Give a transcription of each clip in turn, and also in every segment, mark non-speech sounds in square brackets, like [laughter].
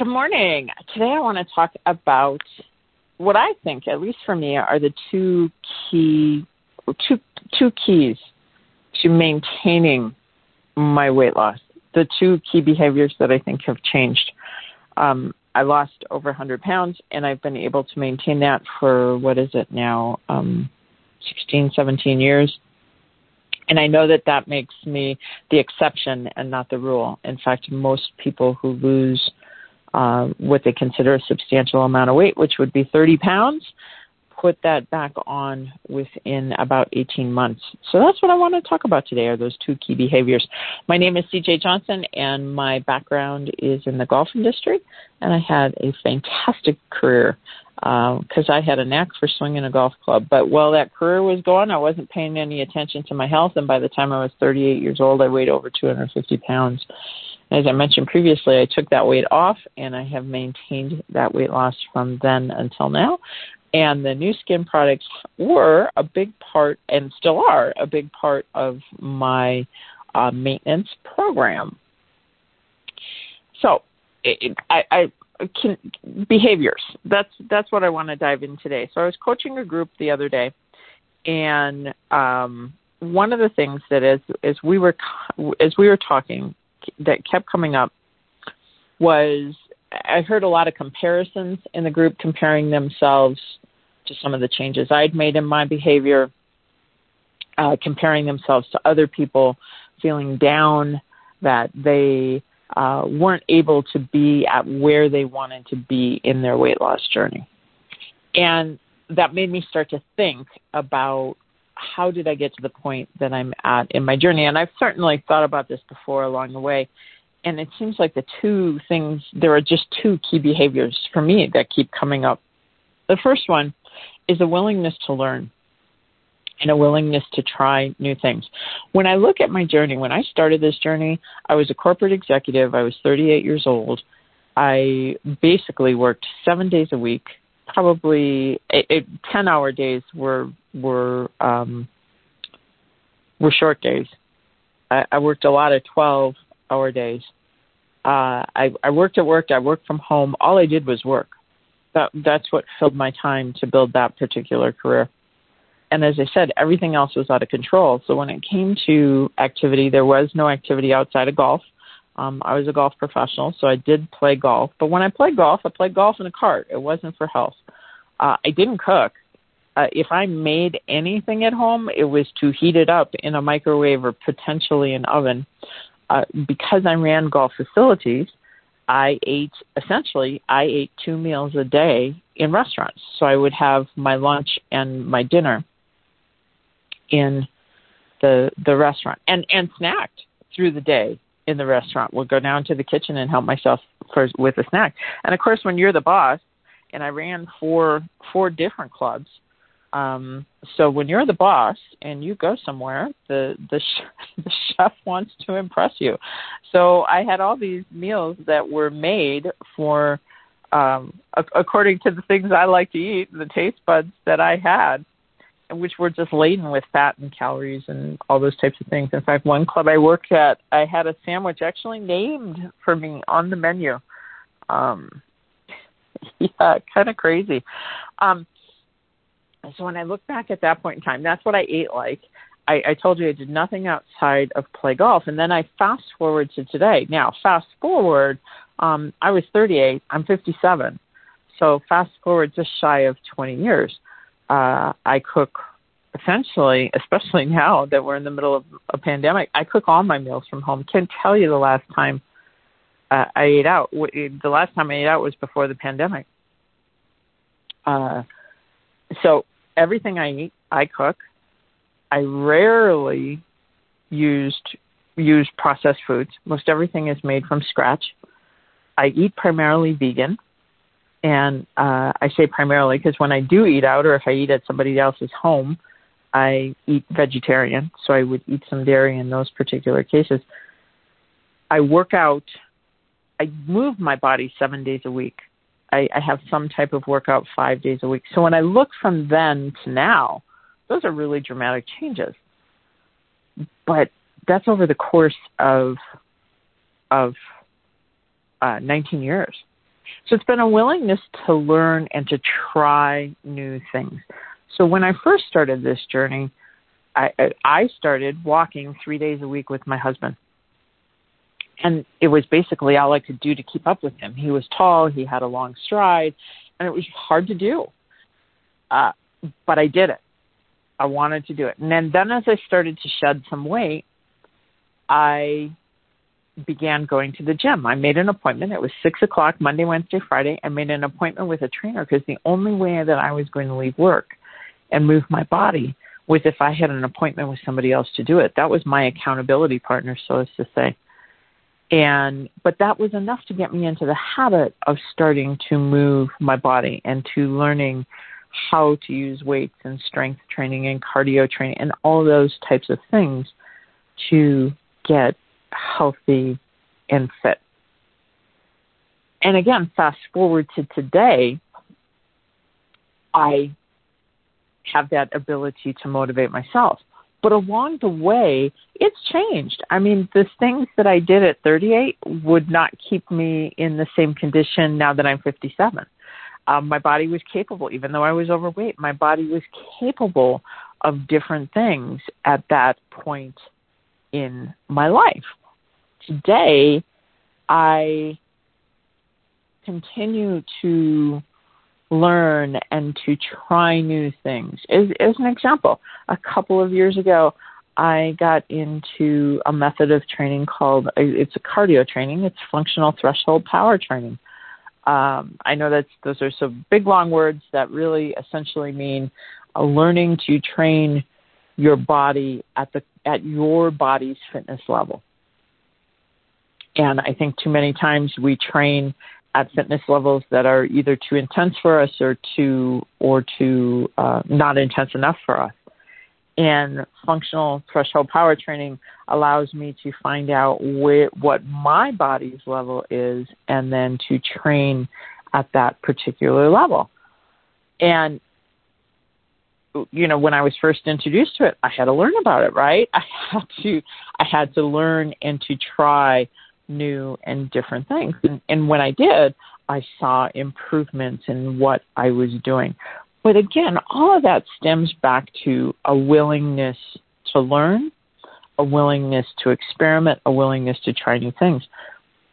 Good morning. Today I want to talk about what I think, at least for me, are the two key two two keys to maintaining my weight loss. The two key behaviors that I think have changed. Um, I lost over 100 pounds, and I've been able to maintain that for what is it now, um, 16, 17 years. And I know that that makes me the exception and not the rule. In fact, most people who lose uh, what they consider a substantial amount of weight, which would be 30 pounds, put that back on within about 18 months. So that's what I want to talk about today are those two key behaviors. My name is CJ Johnson and my background is in the golf industry and I had a fantastic career because uh, I had a knack for swinging a golf club. But while that career was going, I wasn't paying any attention to my health. And by the time I was 38 years old, I weighed over 250 pounds. As I mentioned previously, I took that weight off and I have maintained that weight loss from then until now. And the Nu Skin products were a big part and still are a big part of my uh, maintenance program. So, it, I, I can, behaviors. That's that's what I want to dive in today. So I was coaching a group the other day, and um, one of the things that as as we were as we were talking that kept coming up was I heard a lot of comparisons in the group comparing themselves to some of the changes I'd made in my behavior, uh, comparing themselves to other people, feeling down that they uh, weren't able to be at where they wanted to be in their weight loss journey. And that made me start to think about how did I get to the point that I'm at in my journey? And I've certainly thought about this before along the way. And it seems like the two things, there are just two key behaviors for me that keep coming up. The first one is a willingness to learn and a willingness to try new things. When I look at my journey, when I started this journey, I was a corporate executive. I was 38 years old. I basically worked seven days a week. Probably eight, eight, 10 hour days were were um, were short days. I, I worked a lot of 12 hour days. Uh, I, I worked at work. I worked from home. All I did was work. That that's what filled my time to build that particular career and as I said, everything else was out of control. So when it came to activity, there was no activity outside of golf. Um, I was a golf professional, so I did play golf. But when I played golf, I played golf in a cart. It wasn't for health. Uh, I didn't cook. Uh, if I made anything at home, it was to heat it up in a microwave or potentially an oven. Uh, because I ran golf facilities, I ate essentially I ate two meals a day in restaurants. So I would have my lunch and my dinner in the the restaurant and and snacked through the day in the restaurant. Would go down to the kitchen and help myself for, with a snack. And of course, when you're the boss, and I ran four four different clubs. Um, so when you're the boss and you go somewhere, the the, [laughs] sh- the chef wants to impress you. So I had all these meals that were made for um, according to the things I like to eat, the taste buds that I had which were just laden with fat and calories and all those types of things. In fact, one club I worked at, I had a sandwich actually named for me on the menu. Um, [laughs] yeah, kind of crazy. Um, so when I look back at that point in time, that's what I ate like. I, I told you I did nothing outside of play golf, and then I fast forward to today. Now, fast forward, um, I was 38. I'm 57. So fast forward just shy of 20 years uh, I cook essentially, especially [laughs] now that we're in the middle of a pandemic, I cook all my meals from home. Can't tell you the last time uh, I ate out. The last time I ate out was before the pandemic. Uh, so everything I eat, I cook. I rarely used use processed foods. Most everything is made from scratch. I eat primarily vegan. And uh, I say primarily because when I do eat out or if I eat at somebody else's home, I eat vegetarian. So I would eat some dairy in those particular cases. I work out, I move my body seven days a week. I, I have some type of workout five days a week. So when I look from then to now, those are really dramatic changes. But that's over the course of of uh, 19 years. So it's been a willingness to learn and to try new things. So when I first started this journey, I, I started walking three days a week with my husband. And it was basically all I could do to keep up with him. He was tall, he had a long stride, and it was hard to do. Uh, but I did it. I wanted to do it. And then, then as I started to shed some weight, I began going to the gym. I made an appointment. It was six o'clock Monday, Wednesday, Friday. I made an appointment with a trainer because the only way that I was going to leave work and move my body was if I had an appointment with somebody else to do it. That was my accountability partner, so as to say. And but that was enough to get me into the habit of starting to move my body and to learning how to use weights and strength training and cardio training and all those types of things to get healthy and fit. And again, fast forward to today, I have that ability to motivate myself. But along the way, it's changed. I mean, the things that I did at 38 would not keep me in the same condition now that I'm 57 um, my body was capable, even though I was overweight, my body was capable of different things at that point in my life. Today, I continue to learn and to try new things. As, as an example, a couple of years ago, I got into a method of training called it's a cardio training. It's functional threshold power training. Um, I know that those are some big long words that really essentially mean learning to train your body at the at your body's fitness level. And I think too many times we train at fitness levels that are either too intense for us or too or too uh, not intense enough for us. And functional threshold power training allows me to find out where, what my body's level is and then to train at that particular level. And you know, when I was first introduced to it, I had to learn about it, right? [laughs] I had to I had to learn and to try new and different things. And, and when I did, I saw improvements in what I was doing. But again, all of that stems back to a willingness to learn, a willingness to experiment, a willingness to try new things.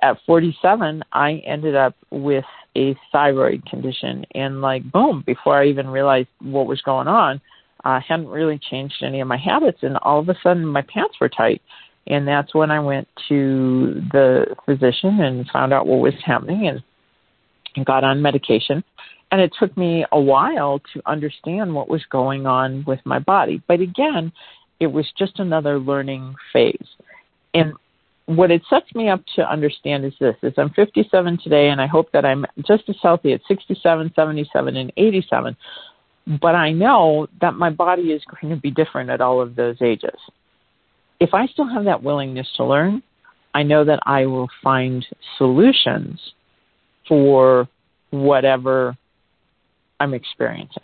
At 47, I ended up with a thyroid condition, and like, boom, before I even realized what was going on, I hadn't really changed any of my habits, and all of a sudden my pants were tight. And that's when I went to the physician and found out what was happening and, got on medication and it took me a while to understand what was going on with my body. But again, it was just another learning phase. And what it sets me up to understand is this is I'm 57 today and I hope that I'm just as healthy at 67, 77 and 87. But I know that my body is going to be different at all of those ages. If I still have that willingness to learn, I know that I will find solutions for whatever I'm experiencing.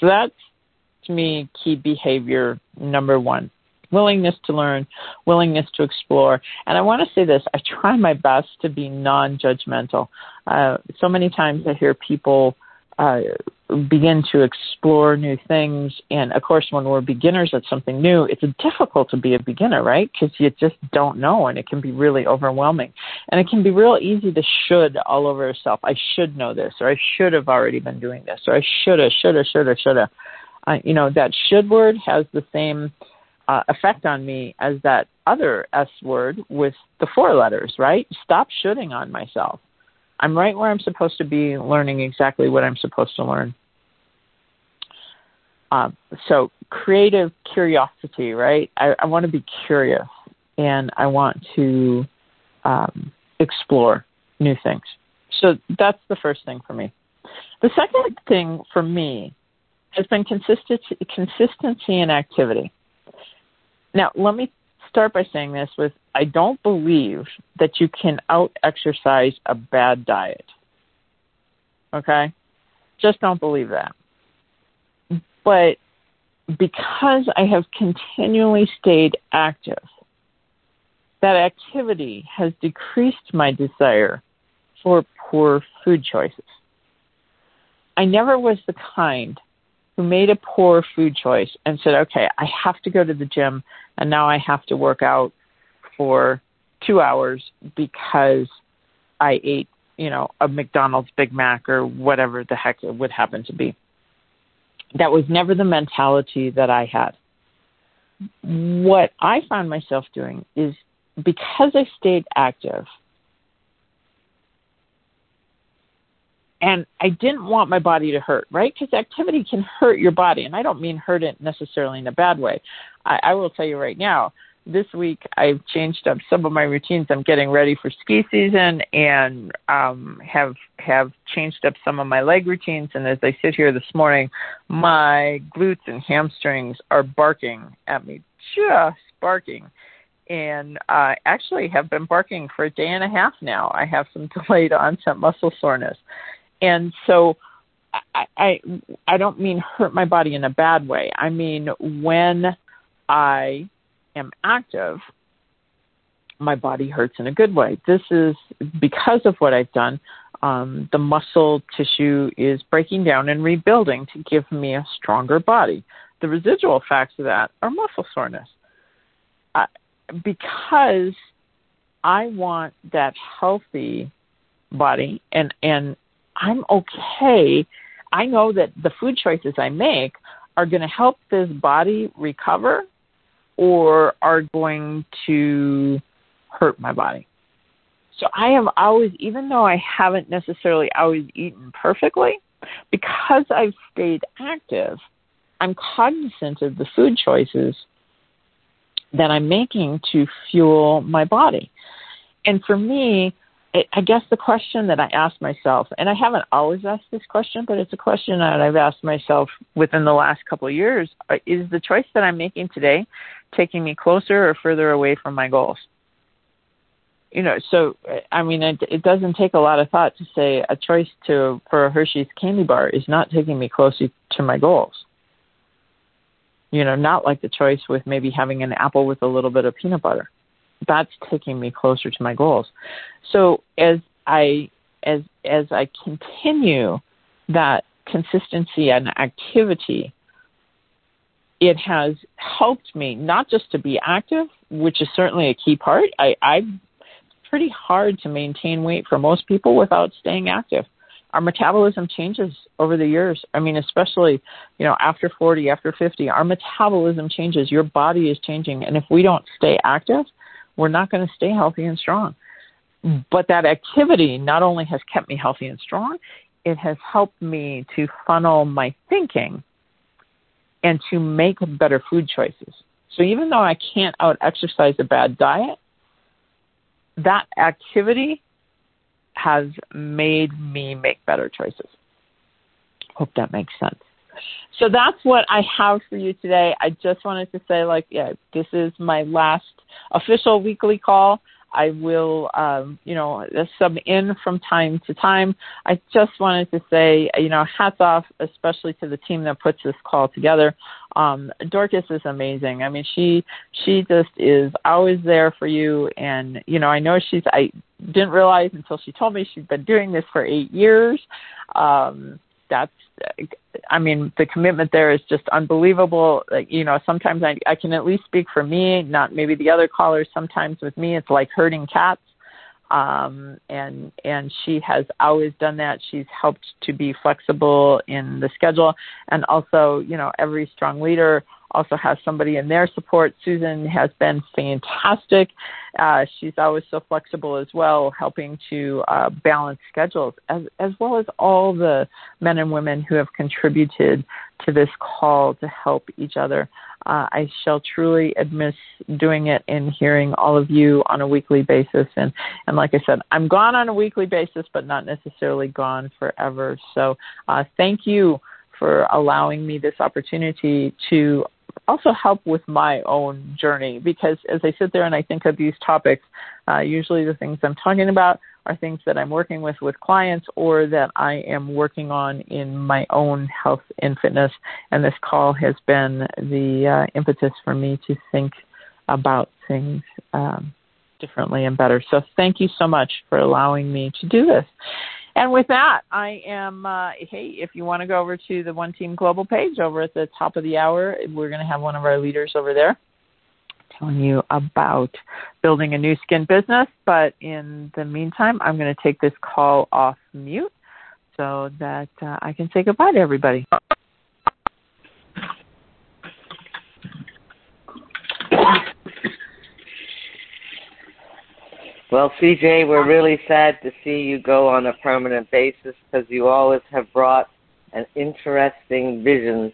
So that's to me key behavior number one willingness to learn, willingness to explore. And I want to say this I try my best to be non judgmental. Uh, so many times I hear people uh, begin to explore new things. And of course, when we're beginners at something new, it's difficult to be a beginner, right? Because you just don't know, and it can be really overwhelming. And it can be real easy to should all over yourself. I should know this, or I should have already been doing this, or I shoulda, shoulda, shoulda, shoulda. Uh, you know, that should word has the same uh, effect on me as that other S word with the four letters, right? Stop shoulding on myself. I'm right where I'm supposed to be, learning exactly what I'm supposed to learn. Uh, so creative curiosity, right? I, I, want to be curious and I want to um, explore new things. So that's the first thing for me. The second thing for me has been consistency, consistency and activity. Now, let me start by saying this with I don't believe that you can out exercise a bad diet. Okay? Just don't believe that. But because I have continually stayed active, that activity has decreased my desire for poor food choices. I never was the kind who made a poor food choice and said, okay, I have to go to the gym and now I have to work out for two hours because I ate, you know, a McDonald's Big Mac or whatever the heck it would happen to be. That was never the mentality that I had. What I found myself doing is because I stayed active and I didn't want my body to hurt, right? Because activity can hurt your body, and I don't mean hurt it necessarily in a bad way. I, I will tell you right now, this week I've changed up some of my routines. I'm getting ready for ski season and um, have have changed up some of my leg routines. And as I sit here this morning, my glutes and hamstrings are barking at me, just barking, and uh, actually have been barking for a day and a half now. I have some [laughs] delayed onset muscle soreness, and so. I, I I don't mean hurt my body in a bad way. I mean when I am active, my body hurts in a good way. This is because of what I've done. Um, the muscle tissue is breaking down and rebuilding to give me a stronger body. The residual effects of that are muscle soreness. Uh, because I want that healthy body and and I'm okay. I know that the food choices I make are going to help this body recover or are going to hurt my body. So I have always, even though I haven't necessarily always eaten perfectly, because I've stayed active, I'm cognizant of the food choices that I'm making to fuel my body. And for me, I guess the question that I ask myself, and I haven't always asked this question, but it's a question that I've asked myself within the last couple of years, uh, is the choice that I'm making today taking me closer or further away from my goals? You know, so I mean, it, it doesn't take a lot of thought to say a choice to for a Hershey's candy bar is not taking me closer to my goals. You know, not like the choice with maybe having an apple with a little bit of peanut butter that's taking me closer to my goals. So as I as as I continue that consistency and activity, it has helped me not just to be active, which is certainly a key part. I, I it's pretty hard to maintain weight for most people without staying active. Our metabolism changes over the years. I mean, especially, you know, after 40, after 50, our metabolism changes. Your body is changing. And if we don't stay active, we're not going to stay healthy and strong. But that activity not only has kept me healthy and strong, it has helped me to funnel my thinking and to make better food choices. So even though I can't out exercise a bad diet, that activity has made me make better choices. Hope that makes sense. So that's what I have for you today. I just wanted to say, like, yeah, this is my last official weekly call. I will, um, you know, sub in from time to time. I just wanted to say, you know, hats off, especially to the team that puts this call together. Um, Dorcas is amazing. I mean, she she just is always there for you, and you know, I know she's. I didn't realize until she told me she's been doing this for eight years. Um, that's i mean the commitment there is just unbelievable. Like you know sometimes i i can at least speak for me not maybe the other callers. Sometimes with me it's like herding cats. Um and and she has always done that. She's helped to be flexible in the schedule. And also you know every strong leader also has somebody in their support. Susan has been fantastic. Uh, she's always so flexible as well, helping to uh, balance schedules, as, as well as all the men and women who have contributed to this call to help each other. Uh, I shall truly miss doing it and hearing all of you on a weekly basis. And, and like I said, I'm gone on a weekly basis, but not necessarily gone forever. So uh, thank you for allowing me this opportunity to also help with my own journey because as I sit there and I think of these topics, uh, usually the things I'm talking about are things that I'm working with with clients or that I am working on in my own health and fitness. And this call has been the uh, impetus for me to think about things um, differently and better. So thank you so much for allowing me to do this. And with that, I am, uh, hey, if you want to go over to the One Team Global page over at the top of the hour, we're going to have one of our leaders over there telling you about building a Nu Skin business. But in the meantime, I'm going to take this call off mute so that uh, I can say goodbye to everybody. Well, CJ, we're really sad to see you go on a permanent basis because you always have brought an interesting vision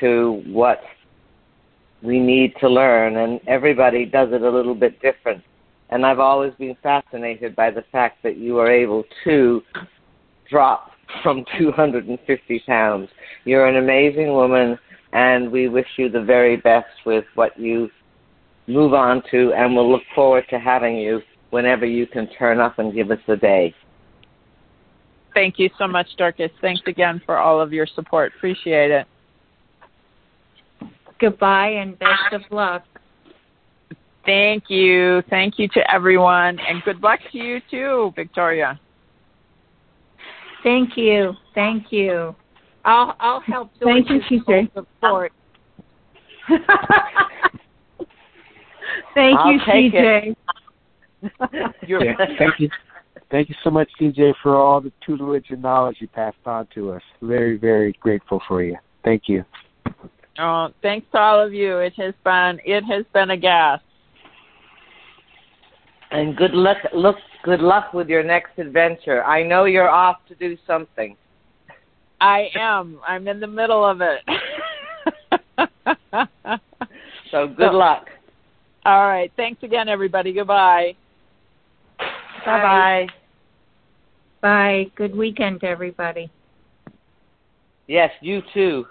to what we need to learn, and everybody does it a little bit different. And I've always been fascinated by the fact that you are able to drop from [laughs] 250 pounds. You're an amazing woman, and we wish you the very best with what you move on to, and we'll look forward to having you whenever you can turn up and give us a day. Thank you so much, Dorcas. Thanks again for all of your support. Appreciate it. Goodbye and best of luck. Thank you. Thank you to everyone, and good luck to you too, Victoria. Thank you. Thank you. I'll I'll help. Thank you, CJ. Support. [laughs] Thank I'll you, take CJ. [laughs] You're- thank you. Thank you so much, CJ, for all the tutelage and knowledge you passed on to us. Very, very grateful for you. Thank you. Oh, thanks to all of you. It has been it has been a gas. and good luck. Look, good luck with your next adventure. I know you're off to do something. I am. I'm in the middle of it. [laughs] So good So- luck. all right. Thanks again, everybody. Goodbye. Bye bye. Bye. Good weekend, everybody. Yes, you too.